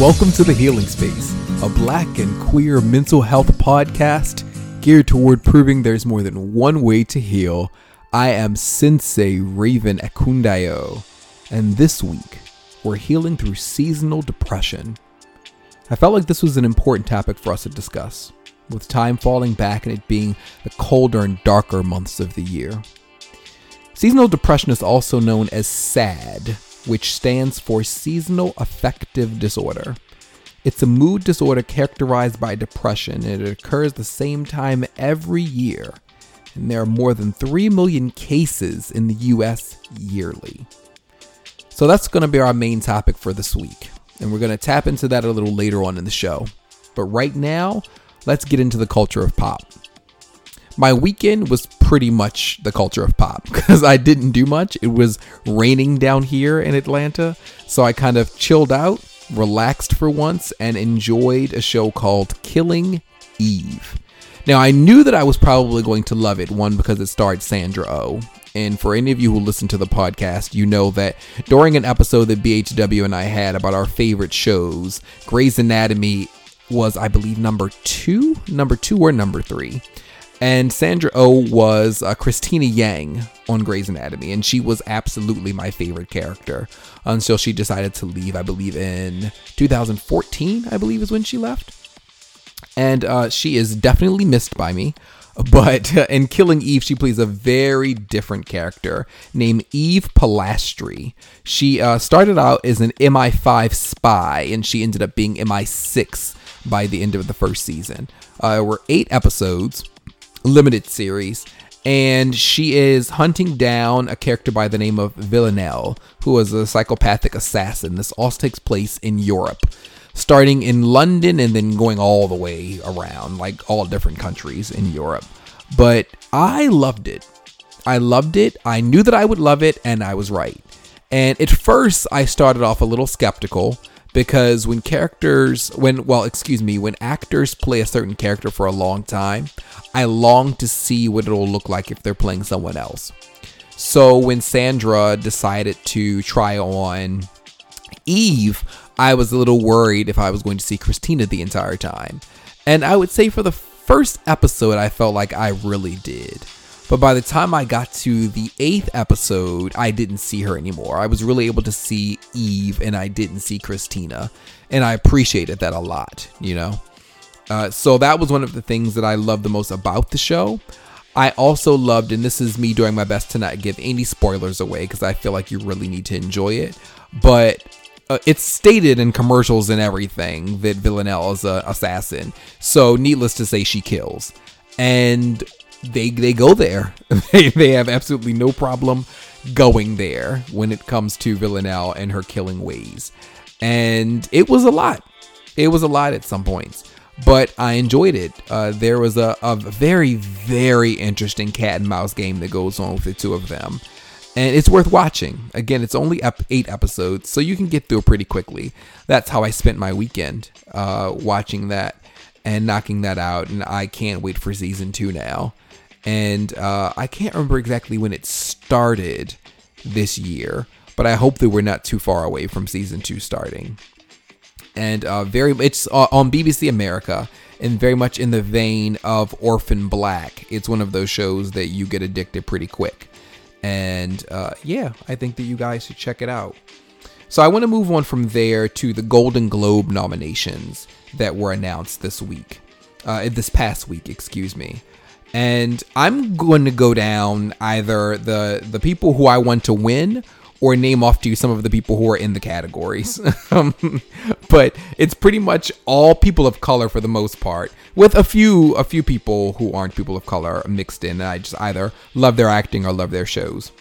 Welcome to The Healing Space, a black and queer mental health podcast geared toward proving there's more than one way to heal. I am Sensei Raven Akundayo, and this week we're healing through seasonal depression. I felt like this was an important topic for us to discuss, with time falling back and it being the colder and darker months of the year. Seasonal depression is also known as SAD, which stands for Seasonal Affective Disorder. It's a mood disorder characterized by depression, and it occurs the same time every year. And there are more than 3 million cases in the US yearly. So that's going to be our main topic for this week. And we're going to tap into that a little later on in the show. But right now, let's get into the culture of pop my weekend was pretty much the culture of pop because I didn't do much. It was raining down here in Atlanta, so I kind of chilled out, relaxed for once, and enjoyed a show called Killing Eve. Now, I knew that I was probably going to love it, one, because it starred Sandra O. Oh. And for any of you who listen to the podcast, you know that during an episode that BHW and I had about our favorite shows, Grey's Anatomy was, I believe, number two, number two or number three. And Sandra O oh was uh, Cristina Yang on Grey's Anatomy, and she was absolutely my favorite character until she decided to leave. I believe in 2014, I believe is when she left. And uh, she is definitely missed by me. But in Killing Eve, she plays a very different character named Eve Polastri. She uh, started out as an MI5 spy, and she ended up being MI6 by the end of the first season. Uh, there were eight episodes limited series. And she is hunting down a character by the name of Villanelle, who is a psychopathic assassin. This all takes place in Europe, starting in London and then going all the way around, like all different countries in Europe. But I loved it. I loved it. I knew that I would love it, and I was right. And at first, I started off a little skeptical because when characters when well excuse me when actors play a certain character for a long time i long to see what it'll look like if they're playing someone else. So when sandra decided to try on eve i was a little worried if i was going to see Cristina the entire time. And i would say for the first episode i felt like i really did but by the time I got to the eighth episode, I didn't see her anymore. I was really able to see Eve and I didn't see Cristina. And I appreciated that a lot, you know? Uh, so that was one of the things that I loved the most about the show. I also loved, and this is me doing my best to not give any spoilers away because I feel like you really need to enjoy it. But uh, it's stated in commercials and everything that Villanelle is an assassin. So, needless to say, she kills. And they they go there. they they have absolutely no problem going there when it comes to Villanelle and her killing ways. And it was a lot. It was a lot at some points. But I enjoyed it. Uh, there was a, a very, very interesting cat and mouse game that goes on with the two of them. And it's worth watching. Again, it's only up eight episodes, so you can get through it pretty quickly. That's how I spent my weekend uh, watching that and knocking that out. And I can't wait for season two now and uh, I can't remember exactly when it started this year, but I hope that we're not too far away from season two starting. And uh, very, it's uh, on BBC America, and very much in the vein of Orphan Black. It's one of those shows that you get addicted pretty quick, and uh, yeah, I think that you guys should check it out. So I want to move on from there to the Golden Globe nominations that were announced this week, uh, this past week, excuse me and I'm going to go down either the the people who I want to win or name off to you some of the people who are in the categories. um, but it's pretty much all people of color for the most part, with a few a few people who aren't people of color mixed in. I just either love their acting or love their shows.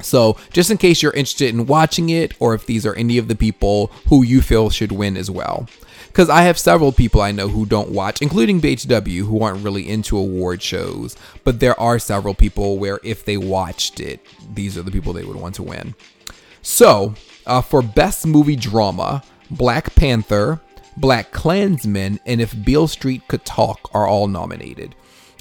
So, just in case you're interested in watching it, or if these are any of the people who you feel should win as well because I have several people I know who don't watch, including BHW, who aren't really into award shows. But there are several people where if they watched it, these are the people they would want to win. So, uh, for Best Movie Drama, Black Panther, Black Klansman, and If Beale Street Could Talk are all nominated.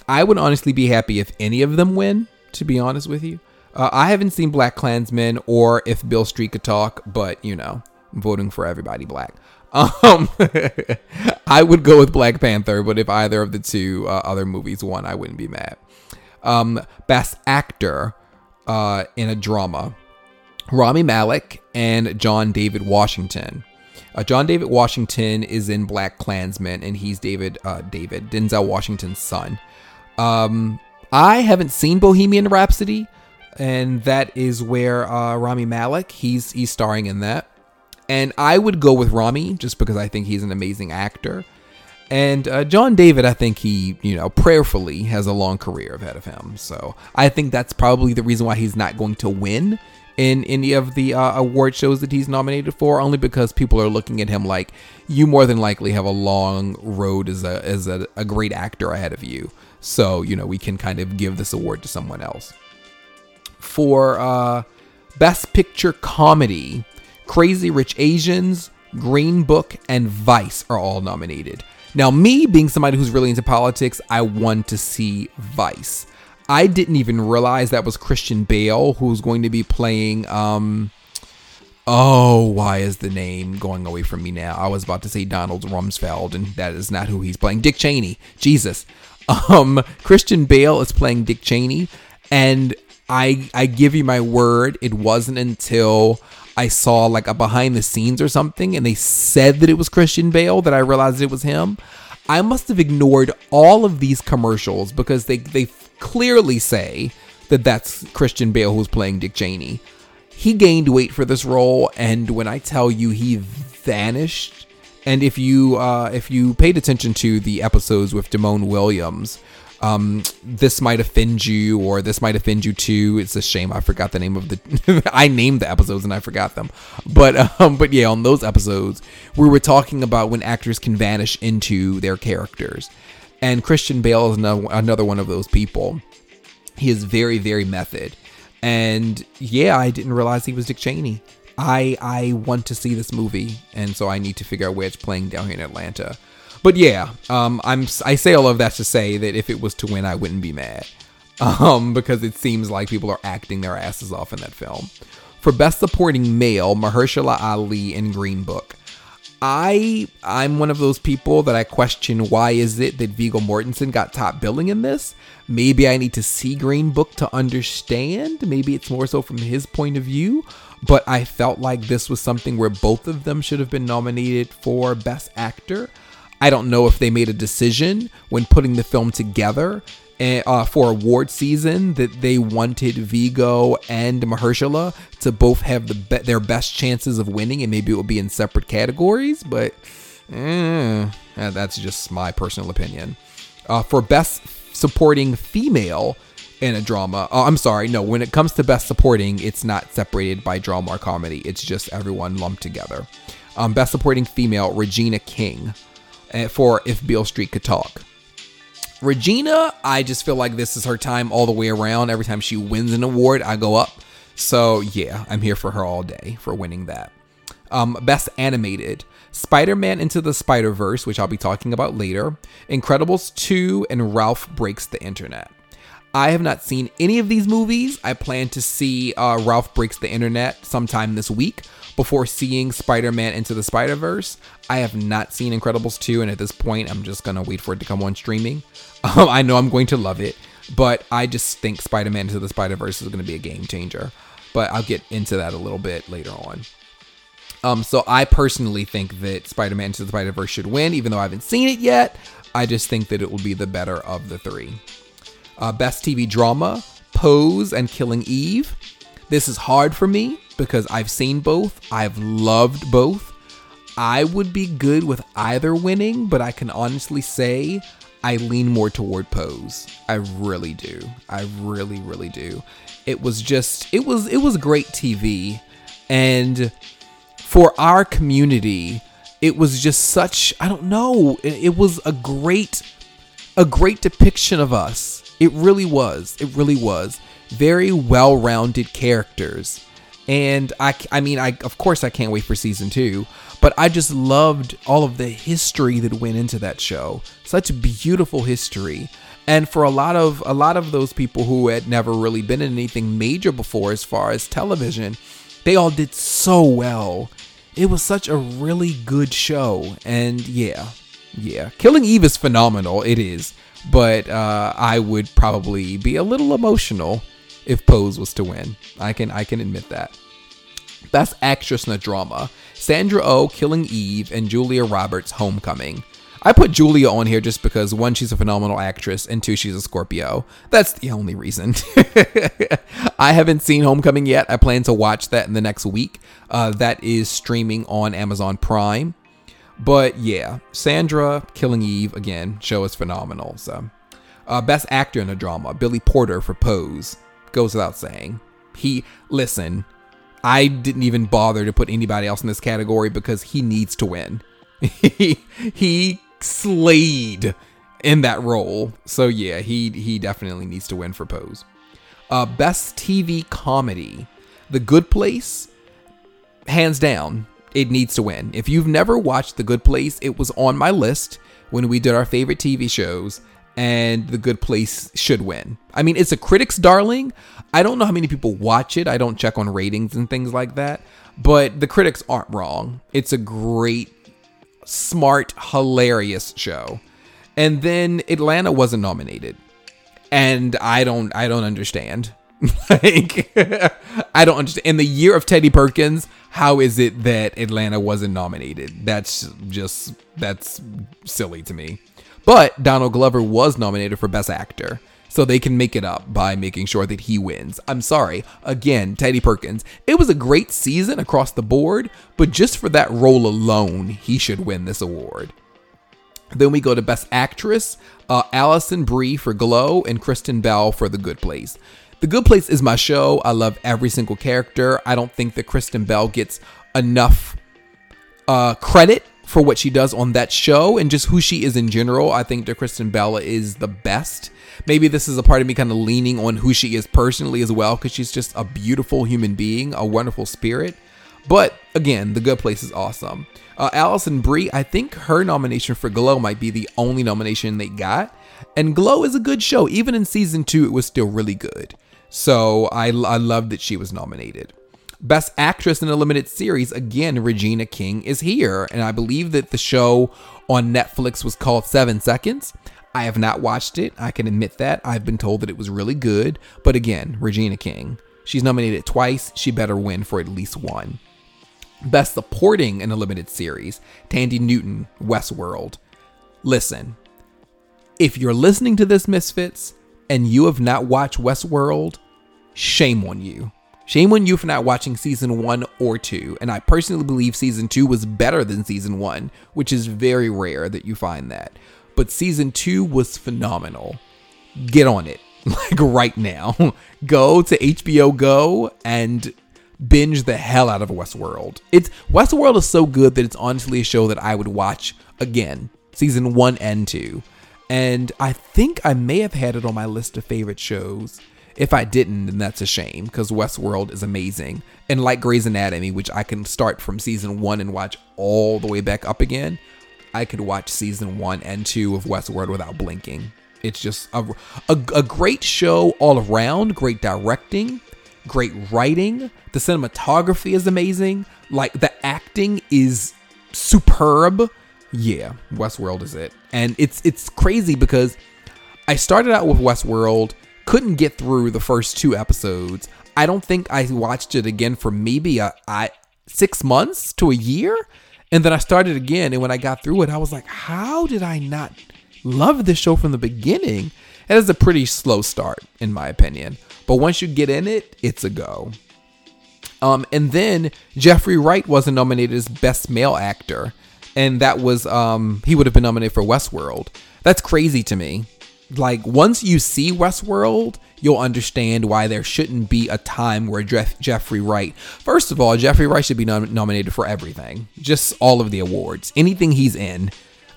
I would honestly be happy if any of them win, to be honest with you. Uh, I haven't seen Black Klansman or If Beale Street Could Talk, but you know, voting for everybody black. Um, I would go with Black Panther, but if either of the two uh, other movies won, I wouldn't be mad. Um, best actor uh, in a drama: Rami Malek and John David Washington. Uh, John David Washington is in Black Klansman, and he's David uh, David Denzel Washington's son. Um, I haven't seen Bohemian Rhapsody, and that is where uh, Rami Malek he's he's starring in that. And I would go with Rami just because I think he's an amazing actor. And uh, John David, I think he, you know, prayerfully has a long career ahead of him. So I think that's probably the reason why he's not going to win in any of the uh, award shows that he's nominated for, only because people are looking at him like you more than likely have a long road as a as a, a great actor ahead of you. So you know we can kind of give this award to someone else. For uh, best picture comedy, Crazy Rich Asians, Green Book, and Vice are all nominated. Now, me being somebody who's really into politics, I want to see Vice. I didn't even realize that was Christian Bale who's going to be playing. Um, oh, why is the name going away from me now? I was about to say Donald Rumsfeld, and that is not who he's playing. Dick Cheney. Jesus. Um, Christian Bale is playing Dick Cheney, and I I give you my word, it wasn't until I saw like a behind the scenes or something and they said that it was Christian Bale that I realized it was him. I must have ignored all of these commercials because they they clearly say that that's Christian Bale who's playing Dick Cheney. He gained weight for this role and when I tell you he vanished and if you uh, if you paid attention to the episodes with Damone Williams, um, this might offend you or this might offend you too. It's a shame I forgot the name of the. I named the episodes and I forgot them, but um, but yeah, on those episodes we were talking about when actors can vanish into their characters, and Christian Bale is another, another one of those people. He is very very method, and yeah, I didn't realize he was Dick Cheney. I I want to see this movie, and so I need to figure out where it's playing down here in Atlanta. But yeah, um, I'm I say all of that to say that if it was to win, I wouldn't be mad, um, because it seems like people are acting their asses off in that film. For best supporting male, Mahershala Ali in Green Book. I I'm one of those people that I question why is it that Viggo Mortensen got top billing in this? Maybe I need to see Green Book to understand. Maybe it's more so from his point of view. But I felt like this was something where both of them should have been nominated for Best Actor. I don't know if they made a decision when putting the film together uh, for award season that they wanted Viggo and Mahershala to both have the be- their best chances of winning, and maybe it will be in separate categories. But eh, that's just my personal opinion. Uh, for best supporting female in a drama, uh, I'm sorry, no. When it comes to best supporting, it's not separated by drama or comedy. It's just everyone lumped together. Um, best supporting female, Regina King for If Beale Street Could Talk. Regina, I just feel like this is her time all the way around. Every time she wins an award, I go up. So yeah, I'm here for her all day for winning that. Um, best animated Spider Man Into the Spider Verse, which I'll be talking about later, Incredibles 2, and Ralph Breaks the Internet. I have not seen any of these movies. I plan to see uh, Ralph Breaks the Internet sometime this week before seeing Spider Man Into the Spider Verse. I have not seen Incredibles 2, and at this point, I'm just going to wait for it to come on streaming. Um, I know I'm going to love it, but I just think Spider Man Into the Spider Verse is going to be a game changer. But I'll get into that a little bit later on. Um, so I personally think that Spider Man Into the Spider Verse should win, even though I haven't seen it yet. I just think that it will be the better of the three. Uh, best TV drama Pose and Killing Eve. This is hard for me because I've seen both. I've loved both. I would be good with either winning, but I can honestly say I lean more toward Pose. I really do. I really, really do. It was just it was it was great TV and for our community, it was just such I don't know, it, it was a great a great depiction of us. It really was. It really was. Very well-rounded characters. And I I mean I of course I can't wait for season 2 but I just loved all of the history that went into that show. Such beautiful history. And for a lot of a lot of those people who had never really been in anything major before as far as television, they all did so well it was such a really good show. And yeah, yeah. Killing Eve is phenomenal. It is. But uh, I would probably be a little emotional if Pose was to win. I can I can admit that. Best Actress in a Drama: Sandra Oh, Killing Eve, and Julia Roberts, Homecoming. I put Julia on here just because one, she's a phenomenal actress, and two, she's a Scorpio. That's the only reason. I haven't seen Homecoming yet. I plan to watch that in the next week. Uh, that is streaming on Amazon Prime. But yeah, Sandra Killing Eve again, show is phenomenal. So, uh, best actor in a drama, Billy Porter for Pose, goes without saying. He listen, I didn't even bother to put anybody else in this category because he needs to win. he he slayed in that role. So yeah, he he definitely needs to win for Pose. Uh, best TV comedy, The Good Place, hands down, it needs to win. If you've never watched The Good Place, it was on my list when we did our favorite TV shows, and The Good Place should win. I mean, it's a critic's darling. I don't know how many people watch it. I don't check on ratings and things like that, but the critics aren't wrong. It's a great smart, hilarious show. And then Atlanta wasn't nominated. And I don't I don't understand. like I don't understand. In the year of Teddy Perkins, how is it that Atlanta wasn't nominated? That's just that's silly to me. But Donald Glover was nominated for Best Actor so they can make it up by making sure that he wins. I'm sorry, again, Teddy Perkins. It was a great season across the board, but just for that role alone, he should win this award. Then we go to Best Actress, uh, Alison Brie for Glow and Kristen Bell for The Good Place. The Good Place is my show. I love every single character. I don't think that Kristen Bell gets enough uh, credit for what she does on that show and just who she is in general. I think that Kristen Bell is the best maybe this is a part of me kind of leaning on who she is personally as well, because she's just a beautiful human being, a wonderful spirit. But again, The Good Place is awesome. Uh, Alison Brie, I think her nomination for Glow might be the only nomination they got. And Glow is a good show. Even in season two, it was still really good. So I, I love that she was nominated. Best Actress in a Limited Series, again, Regina King is here. And I believe that the show on Netflix was called Seven Seconds. I have not watched it. I can admit that. I've been told that it was really good. But again, Regina King. She's nominated twice. She better win for at least one. Best Supporting in a Limited Series Thandie Newton, Westworld. Listen, if you're listening to this, Misfits, and you have not watched Westworld, shame on you. Shame on you for not watching season one or two. And I personally believe season two was better than season one, which is very rare that you find that but season two was phenomenal. Get on it, like right now. go to HBO Go and binge the hell out of Westworld. It's Westworld is so good that it's honestly a show that I would watch again, season one and two. And I think I may have had it on my list of favorite shows. If I didn't, then that's a shame because Westworld is amazing. And like Grey's Anatomy, which I can start from season one and watch all the way back up again, I could watch season one and two of Westworld without blinking. It's just a, a, a great show all around, great directing, great writing. The cinematography is amazing. Like the acting is superb. Yeah, Westworld is it. And it's it's crazy because I started out with Westworld, couldn't get through the first two episodes. I don't think I watched it again for maybe a, I, six months to a year. And then I started again, and when I got through it, I was like, how did I not love this show from the beginning? It is a pretty slow start, in my opinion. But once you get in it, it's a go. Um, and then Jeffrey Wright wasn't nominated as Best Male Actor, and that was um, he would have been nominated for Westworld. That's crazy to me. Like once you see Westworld, you'll understand why there shouldn't be a time where Jeff- Jeffrey Wright. First of all, Jeffrey Wright should be nom- nominated for everything, just all of the awards, anything he's in.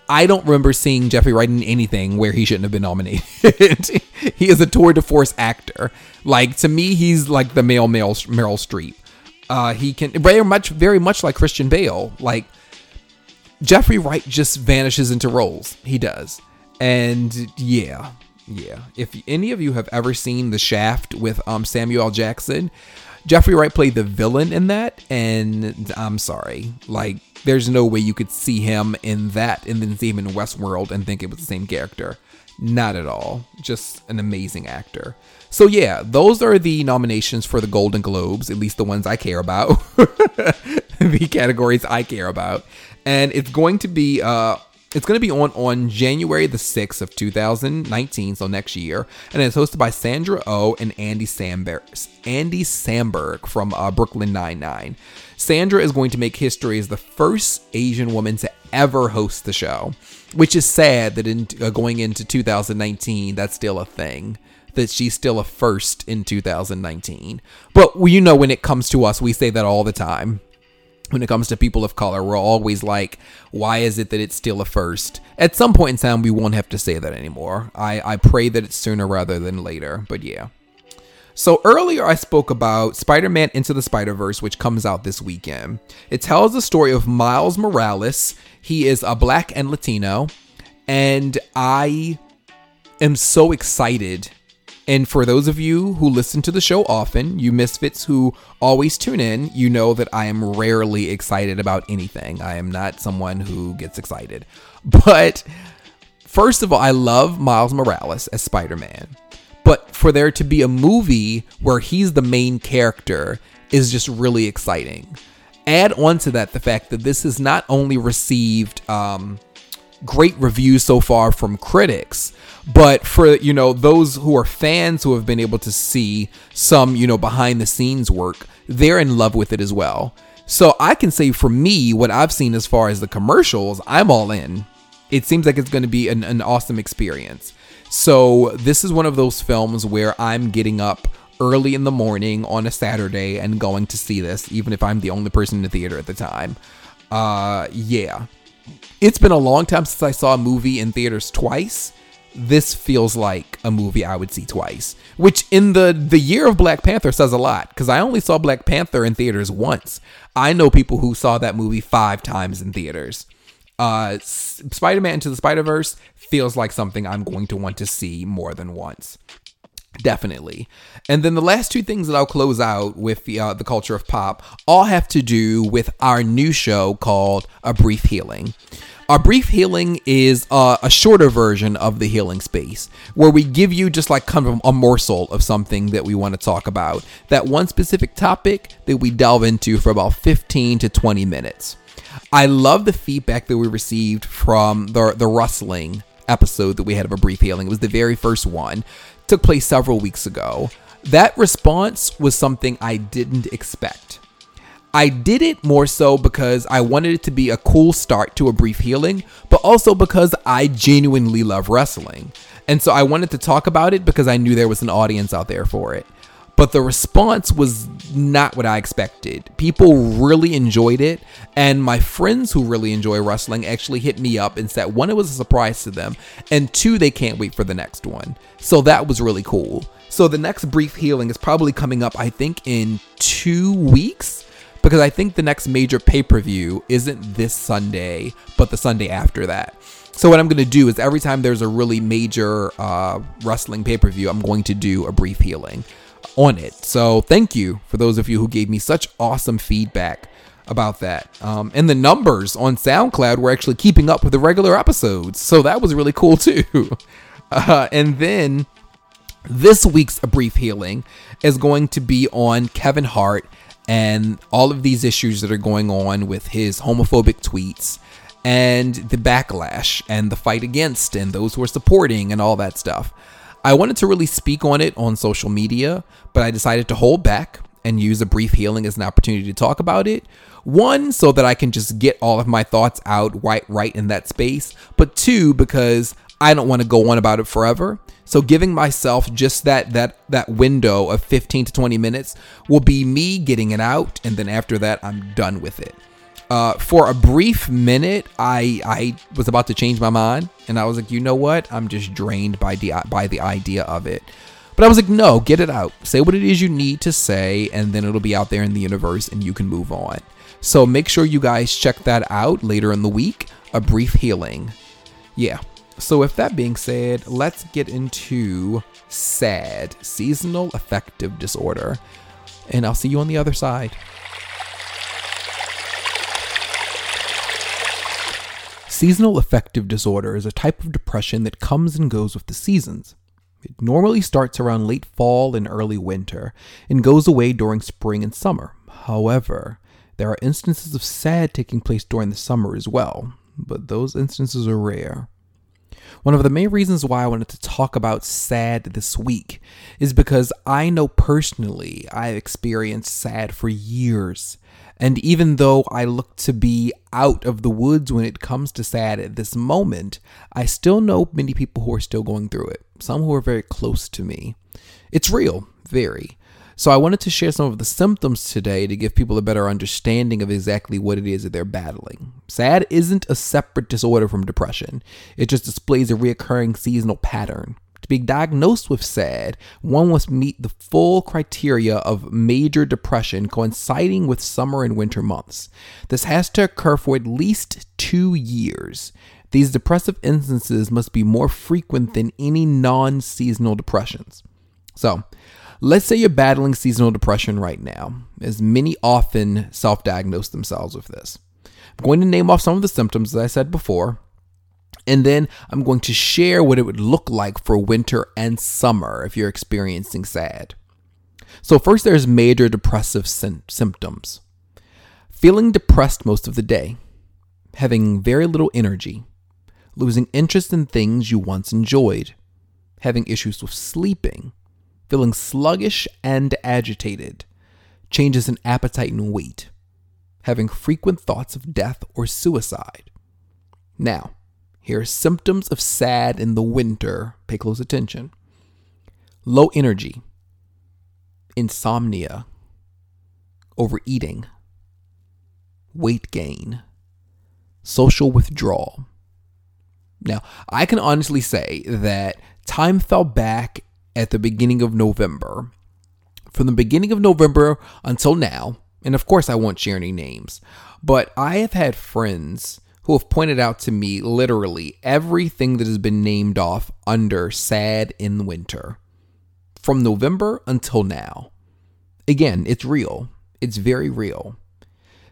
I don't remember seeing Jeffrey Wright in anything where he shouldn't have been nominated. he is a tour de force actor. Like to me, he's like the male male Meryl Streep. Uh, he can very much, very much like Christian Bale. Like Jeffrey Wright just vanishes into roles. He does, and yeah, yeah. If any of you have ever seen The Shaft with um, Samuel Jackson, Jeffrey Wright played the villain in that, and I'm sorry, like there's no way you could see him in that and then see him in Westworld and think it was the same character. Not at all. Just an amazing actor. So yeah, those are the nominations for the Golden Globes, at least the ones I care about. the categories I care about. And it's going to be uh it's going to be on on January the 6th of 2019, so next year, and it's hosted by Sandra O oh and Andy Samberg, Andy Samberg from uh, Brooklyn Nine-Nine. Sandra is going to make history as the first Asian woman to ever host the show, which is sad that in uh, going into 2019, that's still a thing. That she's still a first in 2019. But you know, when it comes to us, we say that all the time when it comes to people of color, we're always like, why is it that it's still a first? At some point in time, we won't have to say that anymore. I, I pray that it's sooner rather than later, but yeah. So earlier I spoke about Spider-Man Into the Spider-Verse, which comes out this weekend. It tells the story of Miles Morales. He is a black and Latino, and I am so excited and for those of you who listen to the show often, you misfits who always tune in, you know that I am rarely excited about anything. I am not someone who gets excited. But first of all, I love Miles Morales as Spider Man. But for there to be a movie where he's the main character is just really exciting. Add on to that the fact that this has not only received um, great reviews so far from critics, but for you know those who are fans who have been able to see some you know behind the scenes work they're in love with it as well. So i can say for me what i've seen as far as the commercials i'm all in. It seems like it's going to be an, an awesome experience. So this is one of those films where i'm getting up early in the morning on a saturday and going to see this even if i'm the only person in the theater at the time. Uh yeah it's been a long time since i saw a movie in theaters twice this feels like a movie I would see twice. Which in the the year of Black Panther says a lot because I only saw Black Panther in theaters once. I know people who saw that movie five times in theaters. Uh, Spider-Man Into the Spider-Verse feels like something I'm going to want to see more than once. Definitely. And then the last two things that I'll close out with the, uh, the culture of pop all have to do with our new show called A Brief Healing. Our brief healing is uh, a shorter version of the healing space, where we give you just like kind of a morsel of something that we want to talk about. That one specific topic that we delve into for about 15 to 20 minutes. I love the feedback that we received from the the wrestling episode that we had of a brief healing. It was the very first one. Took place several weeks ago. That response was something I didn't expect. I did it more so because I wanted it to be a cool start to a brief healing, but also because I genuinely love wrestling. And so I wanted to talk about it because I knew there was an audience out there for it. But the response was not what I expected. People really enjoyed it, and my friends who really enjoy wrestling actually hit me up and said one, it was a surprise to them, and two, they can't wait for the next one. So that was really cool. So the next brief healing is probably coming up, I think, in two weeks because I think the next major pay per view isn't this Sunday, but the Sunday after that. So what I'm going to do is every time there's a really major uh, wrestling pay per view, I'm going to do a brief healing on it. So thank you for those of you who gave me such awesome feedback about that. Um, and the numbers on SoundCloud were actually keeping up with the regular episodes, so that was really cool too. Uh, and then this week's a brief healing is going to be on Kevin Hart and all of these issues that are going on with his homophobic tweets and the backlash and the fight against and those who are supporting and all that stuff. I wanted to really speak on it on social media, but I decided to hold back and use a brief healing as an opportunity to talk about it. One, so that I can just get all of my thoughts out right right in that space, but two, because I don't want to go on about it forever. So giving myself just that that that window of 15 to 20 minutes will be me getting it out and then after that I'm done with it. Uh, for a brief minute, I I was about to change my mind, and I was like, you know what? I'm just drained by the by the idea of it. But I was like, no, get it out. Say what it is you need to say, and then it'll be out there in the universe, and you can move on. So make sure you guys check that out later in the week. A brief healing. Yeah. So, with that being said, let's get into SAD, seasonal affective disorder. and I'll see you on the other side. Seasonal affective disorder is a type of depression that comes and goes with the seasons. It normally starts around late fall and early winter and goes away during spring and summer. However, there are instances of SAD taking place during the summer as well, but those instances are rare. One of the main reasons why I wanted to talk about SAD this week is because I know personally I've experienced SAD for years. And even though I look to be out of the woods when it comes to SAD at this moment, I still know many people who are still going through it, some who are very close to me. It's real, very. So I wanted to share some of the symptoms today to give people a better understanding of exactly what it is that they're battling. SAD isn't a separate disorder from depression. It just displays a reoccurring seasonal pattern. To be diagnosed with SAD, one must meet the full criteria of major depression coinciding with summer and winter months. This has to occur for at least two years. These depressive instances must be more frequent than any non seasonal depressions. So, Let's say you're battling seasonal depression right now, as many often self diagnose themselves with this. I'm going to name off some of the symptoms that I said before, and then I'm going to share what it would look like for winter and summer if you're experiencing SAD. So, first, there's major depressive sy- symptoms feeling depressed most of the day, having very little energy, losing interest in things you once enjoyed, having issues with sleeping feeling sluggish and agitated, changes in appetite and weight, having frequent thoughts of death or suicide. Now, here are symptoms of SAD in the winter. Pay close attention. Low energy, insomnia, overeating, weight gain, social withdrawal. Now, I can honestly say that time fell back at the beginning of November. From the beginning of November until now, and of course I won't share any names, but I have had friends who have pointed out to me literally everything that has been named off under sad in winter from November until now. Again, it's real. It's very real.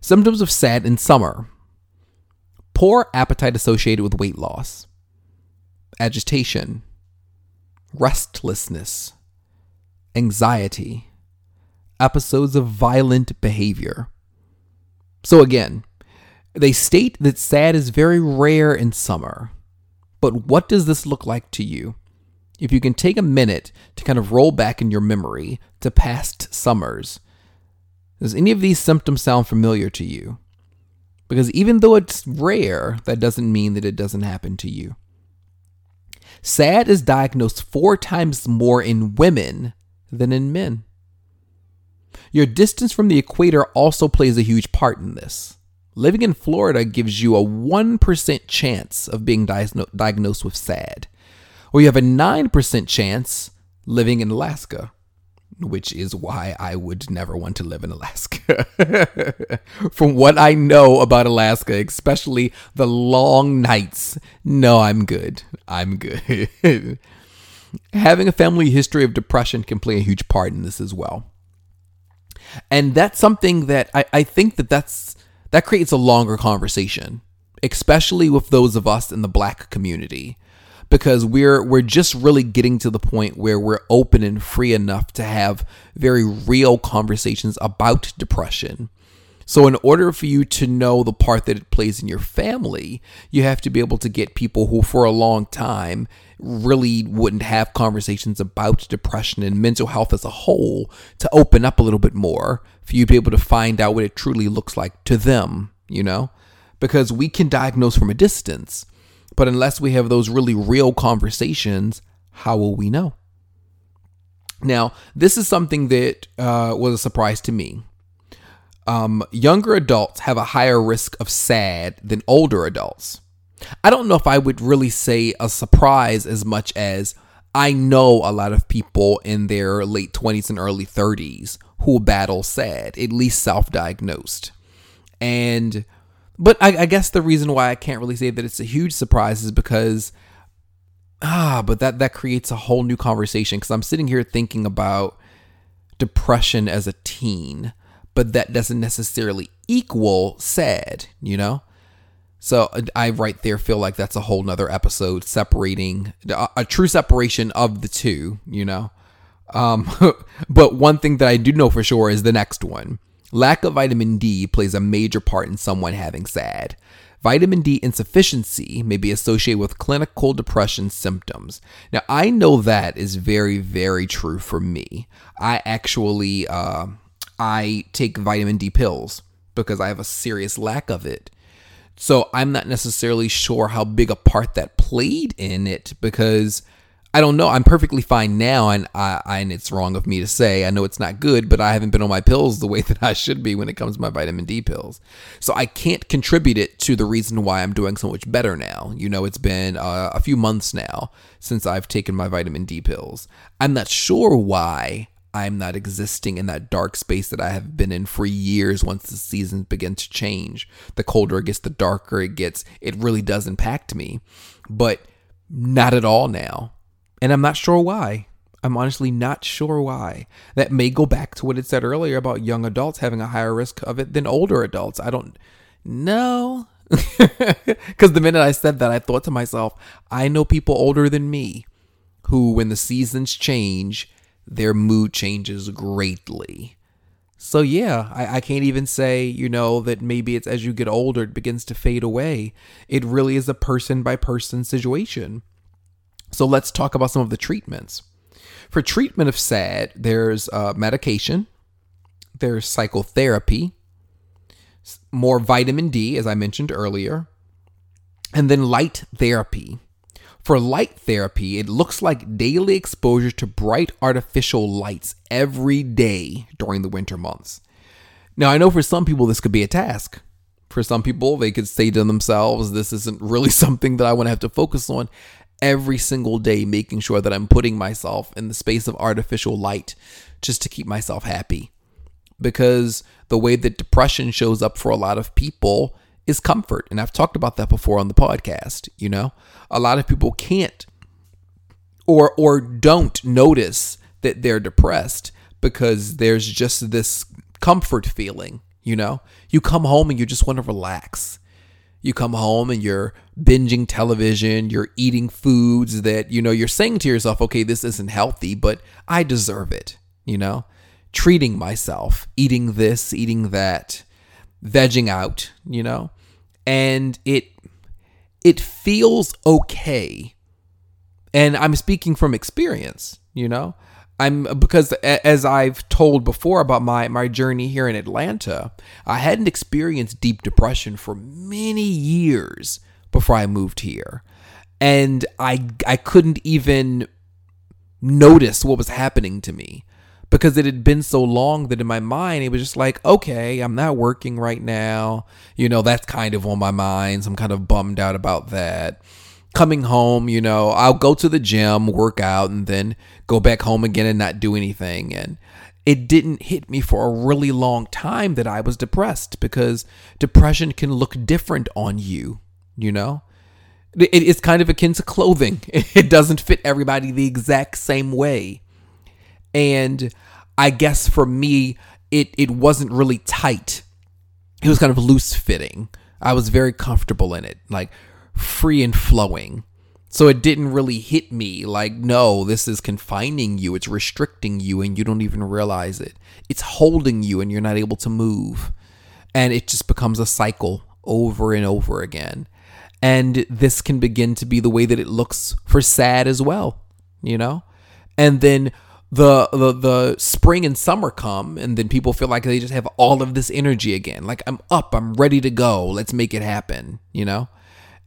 Symptoms of sad in summer poor appetite associated with weight loss, agitation, restlessness, anxiety, episodes of violent behavior. So, again, they state that sad is very rare in summer. But what does this look like to you? If you can take a minute to kind of roll back in your memory to past summers, does any of these symptoms sound familiar to you? Because even though it's rare, that doesn't mean that it doesn't happen to you. SAD is diagnosed four times more in women than in men. Your distance from the equator also plays a huge part in this. Living in Florida gives you a 1% chance of being diagnosed with SAD, or you have a 9% chance living in Alaska which is why I would never want to live in Alaska. From what I know about Alaska, especially the long nights, no, I'm good. I'm good. Having a family history of depression can play a huge part in this as well. And that's something that I, I think that that's that creates a longer conversation, especially with those of us in the black community because we're we're just really getting to the point where we're open and free enough to have very real conversations about depression. So, in order for you to know the part that it plays in your family, you have to be able to get people who, for a long time, really wouldn't have conversations about depression and mental health as a whole to open up a little bit more for you to be able to find out what it truly looks like to them, you know? Because we can diagnose from a distance. But unless we have those really real conversations, how will we know? Now, this is something that uh, was a surprise to me. Um, younger adults have a higher risk of SAD than older adults. I don't know if I would really say a surprise as much as I know a lot of people in their late 20s and early 30s who battle SAD, at least self diagnosed. And but I, I guess the reason why I can't really say that it's a huge surprise is because ah, but that that creates a whole new conversation because I'm sitting here thinking about depression as a teen, but that doesn't necessarily equal sad, you know? So I right there feel like that's a whole nother episode separating a, true separation of the two, you know? Um, but one thing that I do know for sure is the next one. Lack of vitamin D plays a major part in someone having SAD. Vitamin D insufficiency may be associated with clinical depression symptoms. Now, I know that is very, very true for me. I actually, uh, I take vitamin D pills because I have a serious lack of it. So I'm not necessarily sure how big a part that played in it because I don't know. I'm perfectly fine now, and I, and it's wrong of me to say. I know it's not good, but I haven't been on my pills the way that I should be when it comes to my vitamin D pills. So I can't contribute it to the reason why I'm doing so much better now. You know, it's been uh, a few months now since I've taken my vitamin D pills. I'm not sure why I'm not existing in that dark space that I have been in for years once the seasons begin to change. The colder it gets, the darker it gets. It really does impact me, but not at all now and I'm not sure why. I'm honestly not sure why. That may go back to what it said earlier about young adults having a higher risk of it than older adults. I don't know. Because the minute I said that, I thought to myself, I know people older than me who, when the seasons change, their mood changes greatly. So, yeah, I, I, can't even say, you know, that maybe it's as you get older, it begins to fade away. It really is a person by person situation. So let's talk about some of the treatments. For treatment of SAD, there's uh, medication, there's psychotherapy, more vitamin D, as I mentioned earlier, and then light therapy. For light therapy, it looks like daily exposure to bright artificial lights every day during the winter months. Now, I know for some people this could be a task. For some people, they could say to themselves, This isn't really something that I want to have to focus on every single day making sure that I'm putting myself in the space of artificial light just to keep myself happy. Because the way that depression shows up for a lot of people is comfort. And I've talked about that before on the podcast, you know? A lot of people can't or or don't notice that they're depressed because there's just this comfort feeling, you know? You come home and you just want to relax. You come home and you're binging television, you're eating foods that, you know, you're saying to yourself, okay, this isn't healthy, but I deserve it, you know? Treating myself, eating this, eating that, vegging out, you know? And it it feels okay. And I'm speaking from experience, you know? I'm because as I've told before about my my journey here in Atlanta, I hadn't experienced deep depression for many years before I moved here. And I I couldn't even notice what was happening to me because it had been so long that in my mind it was just like, okay, I'm not working right now. You know, that's kind of on my mind. So I'm kind of bummed out about that coming home, you know, I'll go to the gym, work out, and then go back home again and not do anything. And it didn't hit me for a really long time that I was depressed because depression can look different on you, you know? It's kind of akin to clothing. It doesn't fit everybody the exact same way. And I guess for me, it, it wasn't really tight. It was kind of loose fitting. I was very comfortable in it. Like free and flowing. So it didn't really hit me like, no, this is confining you, it's restricting you, and you don't even realize it. It's holding you, and you're not able to move. And it just becomes a cycle over and over again. And this can begin to be the way that it looks for sad as well, you know? And then the, the the spring and summer come and then people feel like they just have all of this energy again like i'm up i'm ready to go let's make it happen you know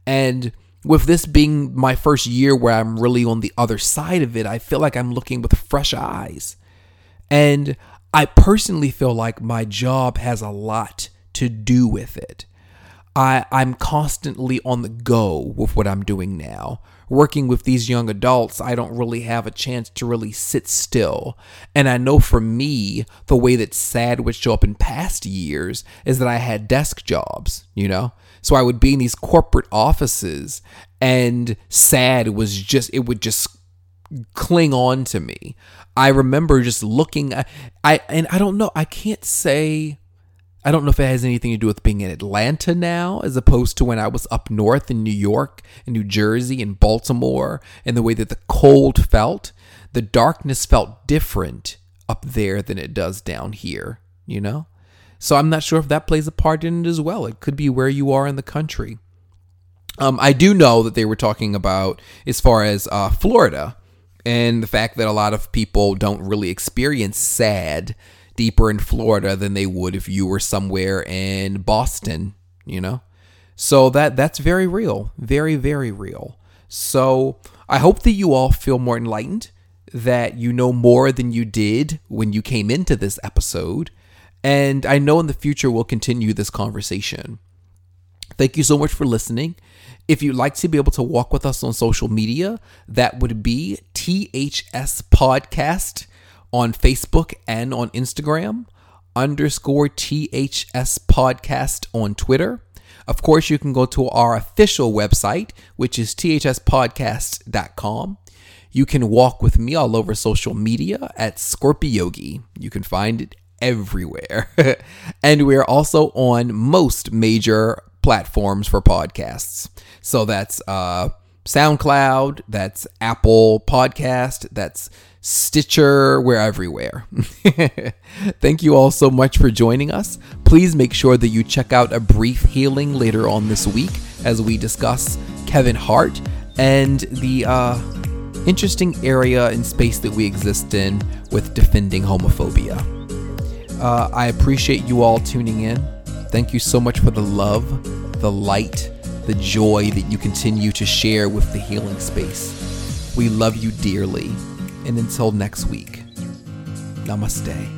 and with this being my first year where I'm really on the other side of it, I feel like I'm looking with fresh eyes. And I personally feel like my job has a lot to do with it. I, I'm constantly on the go with what I'm doing now. Working with these young adults, I don't really have a chance to really sit still. And I know for me, the way that SAD would show up in past years is that I had desk jobs, you know? So I would be in these corporate offices and sad was just, it would just cling on to me. I remember just looking at, I and I don't know, I can't say I don't know if it has anything to do with being in Atlanta now as opposed to when I was up north in New York and New Jersey and Baltimore and the way that the cold felt. The darkness felt different up there than it does down here, you know? So I'm not sure if that plays a part in it as well. It could be where you are in the country. Um, I do know that they were talking about as far as uh, Florida and the fact that a lot of people don't really experience sad deeper in Florida than they would if you were somewhere in Boston, you know? So that that's very real, very very real. So I hope that you all feel more enlightened, that you know more than you did when you came into this episode, and I know in the future we'll continue this conversation. Thank you so much for listening. If you'd like to be able to walk with us on social media, that would be THS Podcast on Facebook and on Instagram, underscore THS Podcast on Twitter. Of course, you can go to our official website, which is thspodcast.com. You can walk with me all over social media at Scorpiyogi. You can find it everywhere. and we're also on most major platforms for podcasts. So that's uh, SoundCloud, that's Apple Podcast, that's Stitcher, we're everywhere. Thank you all so much for joining us. Please make sure that you check out A Brief Healing later on this week as we discuss Kevin Hart and the uh, interesting area and space that we exist in with defending homophobia. Uh, I appreciate you all tuning in. Thank you so much for the love, the light, the joy that you continue to share with the healing space. We love you dearly. And until next week, namaste.